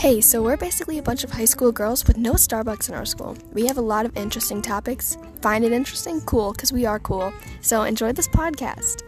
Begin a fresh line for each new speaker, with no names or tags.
Hey, so we're basically a bunch of high school girls with no Starbucks in our school. We have a lot of interesting topics. Find it interesting? Cool, because we are cool. So enjoy this podcast.